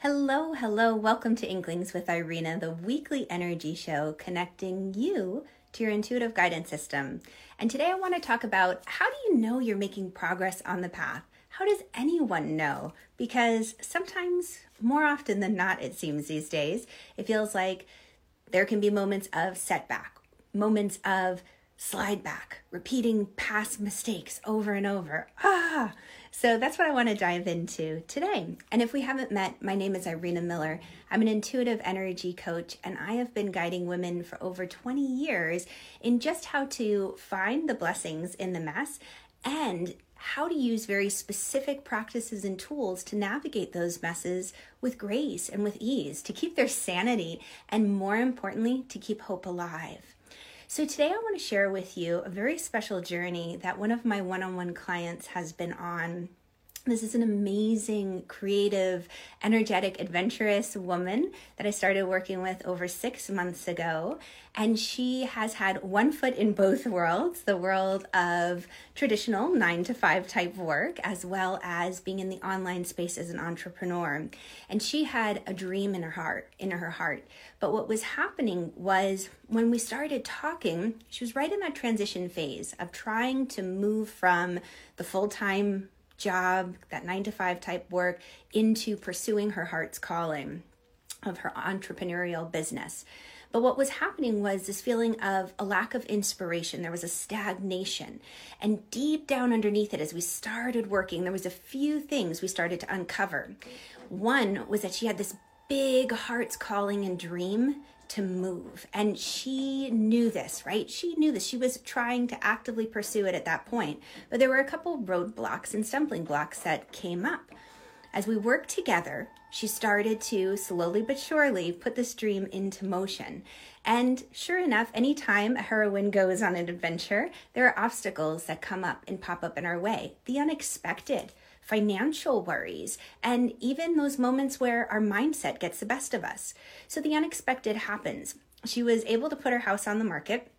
Hello, hello. Welcome to Inklings with Irina, the weekly energy show connecting you to your intuitive guidance system. And today I want to talk about how do you know you're making progress on the path? How does anyone know? Because sometimes, more often than not, it seems these days, it feels like there can be moments of setback, moments of slide back, repeating past mistakes over and over. Ah, so that's what I want to dive into today. And if we haven't met, my name is Irina Miller. I'm an intuitive energy coach, and I have been guiding women for over 20 years in just how to find the blessings in the mess and how to use very specific practices and tools to navigate those messes with grace and with ease, to keep their sanity, and more importantly, to keep hope alive. So, today I want to share with you a very special journey that one of my one on one clients has been on this is an amazing, creative, energetic, adventurous woman that I started working with over six months ago. And she has had one foot in both worlds the world of traditional nine to five type work, as well as being in the online space as an entrepreneur. And she had a dream in her heart, in her heart. But what was happening was when we started talking, she was right in that transition phase of trying to move from the full time job, that nine to five type work, into pursuing her heart's calling of her entrepreneurial business. But what was happening was this feeling of a lack of inspiration. There was a stagnation. And deep down underneath it, as we started working, there was a few things we started to uncover. One was that she had this big heart's calling and dream to move. And she knew this, right? She knew this. She was trying to actively pursue it at that point. But there were a couple roadblocks and stumbling blocks that came up. As we worked together, she started to slowly but surely put this dream into motion. And sure enough, anytime a heroine goes on an adventure, there are obstacles that come up and pop up in our way. The unexpected financial worries, and even those moments where our mindset gets the best of us. So the unexpected happens. She was able to put her house on the market.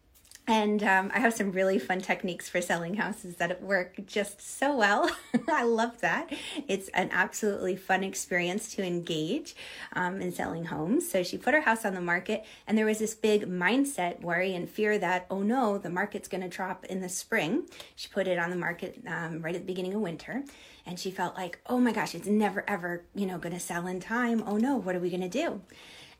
And um, I have some really fun techniques for selling houses that work just so well. I love that. It's an absolutely fun experience to engage um, in selling homes. So she put her house on the market, and there was this big mindset worry and fear that, oh no, the market's going to drop in the spring. She put it on the market um, right at the beginning of winter and she felt like, oh my gosh, it's never ever, you know, going to sell in time. Oh no, what are we going to do?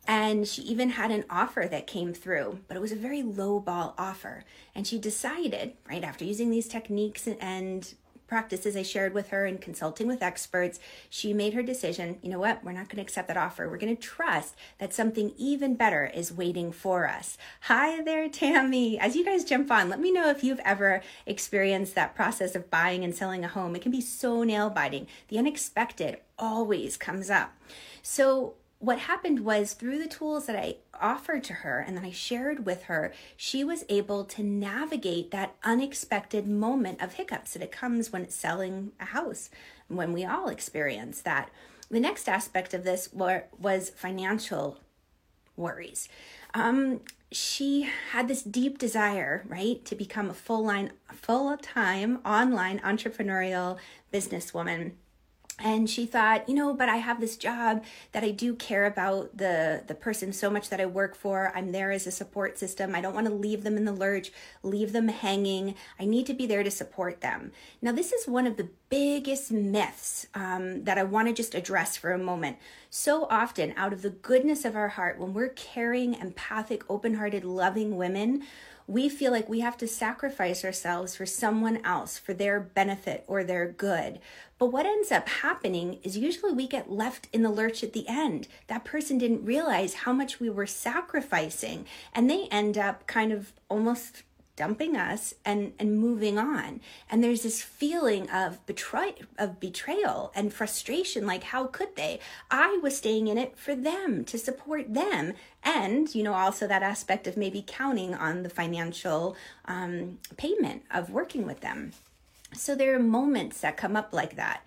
And she even had an offer that came through, but it was a very low ball offer. And she decided, right after using these techniques and practices I shared with her and consulting with experts, she made her decision you know what, we're not going to accept that offer. We're going to trust that something even better is waiting for us. Hi there, Tammy. As you guys jump on, let me know if you've ever experienced that process of buying and selling a home. It can be so nail biting. The unexpected always comes up. So, what happened was through the tools that I offered to her and that I shared with her, she was able to navigate that unexpected moment of hiccups that it comes when it's selling a house, when we all experience that. The next aspect of this were, was financial worries. Um, she had this deep desire, right, to become a full line, full time online entrepreneurial businesswoman and she thought you know but i have this job that i do care about the the person so much that i work for. I'm there as a support system. I don't want to leave them in the lurch leave them hanging. I need to be there to support them. Now this is one of the biggest myths um, that i want to just address for a moment so often out of the goodness of our heart when we're caring empathic open-hearted loving women we feel like we have to sacrifice ourselves for someone else, for their benefit or their good. But what ends up happening is usually we get left in the lurch at the end. That person didn't realize how much we were sacrificing, and they end up kind of almost dumping us and and moving on. And there's this feeling of betray of betrayal and frustration like how could they? I was staying in it for them to support them. And you know also that aspect of maybe counting on the financial um, payment of working with them. So there are moments that come up like that.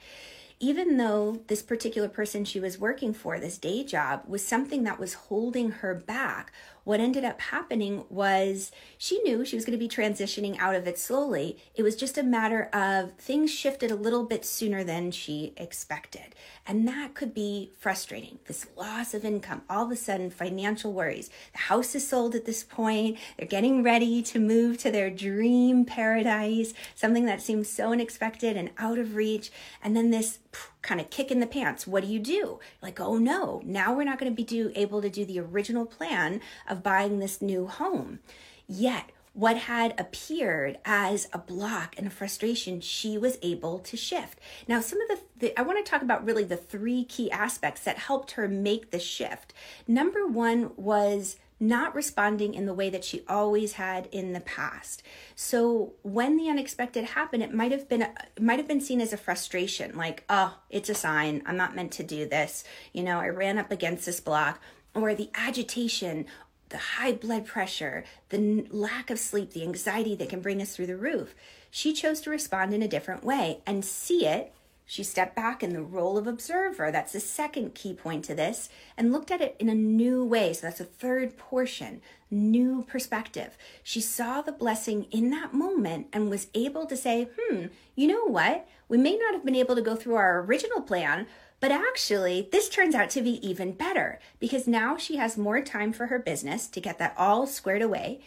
Even though this particular person she was working for, this day job, was something that was holding her back, what ended up happening was she knew she was going to be transitioning out of it slowly. It was just a matter of things shifted a little bit sooner than she expected. And that could be frustrating. This loss of income, all of a sudden, financial worries. The house is sold at this point. They're getting ready to move to their dream paradise, something that seems so unexpected and out of reach. And then this kind of kick in the pants. What do you do? Like, oh no, now we're not going to be do, able to do the original plan of buying this new home. Yet, what had appeared as a block and a frustration, she was able to shift. Now, some of the, the, I want to talk about really the three key aspects that helped her make the shift. Number one was not responding in the way that she always had in the past. So when the unexpected happened, it might have been it might have been seen as a frustration, like, oh, it's a sign. I'm not meant to do this. You know, I ran up against this block, or the agitation, the high blood pressure, the lack of sleep, the anxiety that can bring us through the roof. She chose to respond in a different way and see it she stepped back in the role of observer. That's the second key point to this, and looked at it in a new way. So that's a third portion, new perspective. She saw the blessing in that moment and was able to say, hmm, you know what? We may not have been able to go through our original plan, but actually, this turns out to be even better because now she has more time for her business to get that all squared away.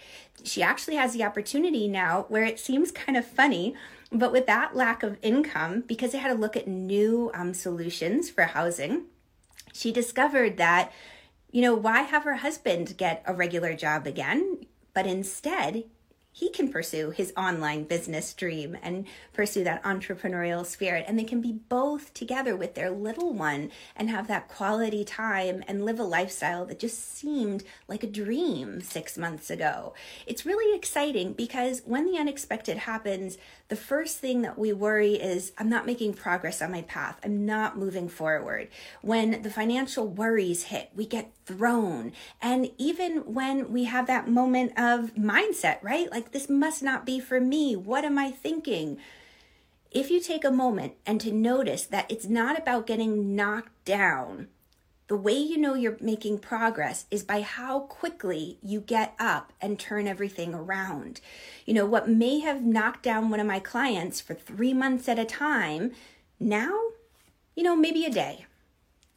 She actually has the opportunity now where it seems kind of funny but with that lack of income, because they had to look at new um, solutions for housing, she discovered that, you know, why have her husband get a regular job again? But instead, he can pursue his online business dream and pursue that entrepreneurial spirit. And they can be both together with their little one and have that quality time and live a lifestyle that just seemed like a dream six months ago. It's really exciting because when the unexpected happens, the first thing that we worry is I'm not making progress on my path. I'm not moving forward. When the financial worries hit, we get thrown. And even when we have that moment of mindset, right? Like, this must not be for me. What am I thinking? If you take a moment and to notice that it's not about getting knocked down, the way you know you're making progress is by how quickly you get up and turn everything around. You know, what may have knocked down one of my clients for three months at a time, now, you know, maybe a day.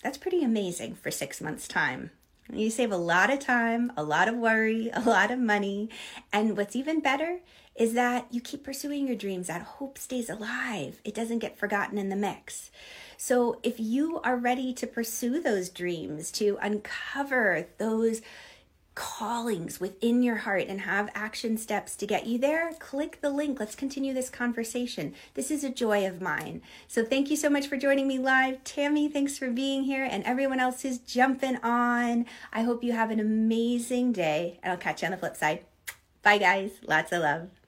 That's pretty amazing for six months' time. You save a lot of time, a lot of worry, a lot of money. And what's even better is that you keep pursuing your dreams. That hope stays alive, it doesn't get forgotten in the mix. So if you are ready to pursue those dreams, to uncover those callings within your heart and have action steps to get you there, click the link. Let's continue this conversation. This is a joy of mine. So thank you so much for joining me live. Tammy, thanks for being here and everyone else who's jumping on. I hope you have an amazing day and I'll catch you on the flip side. Bye, guys. Lots of love.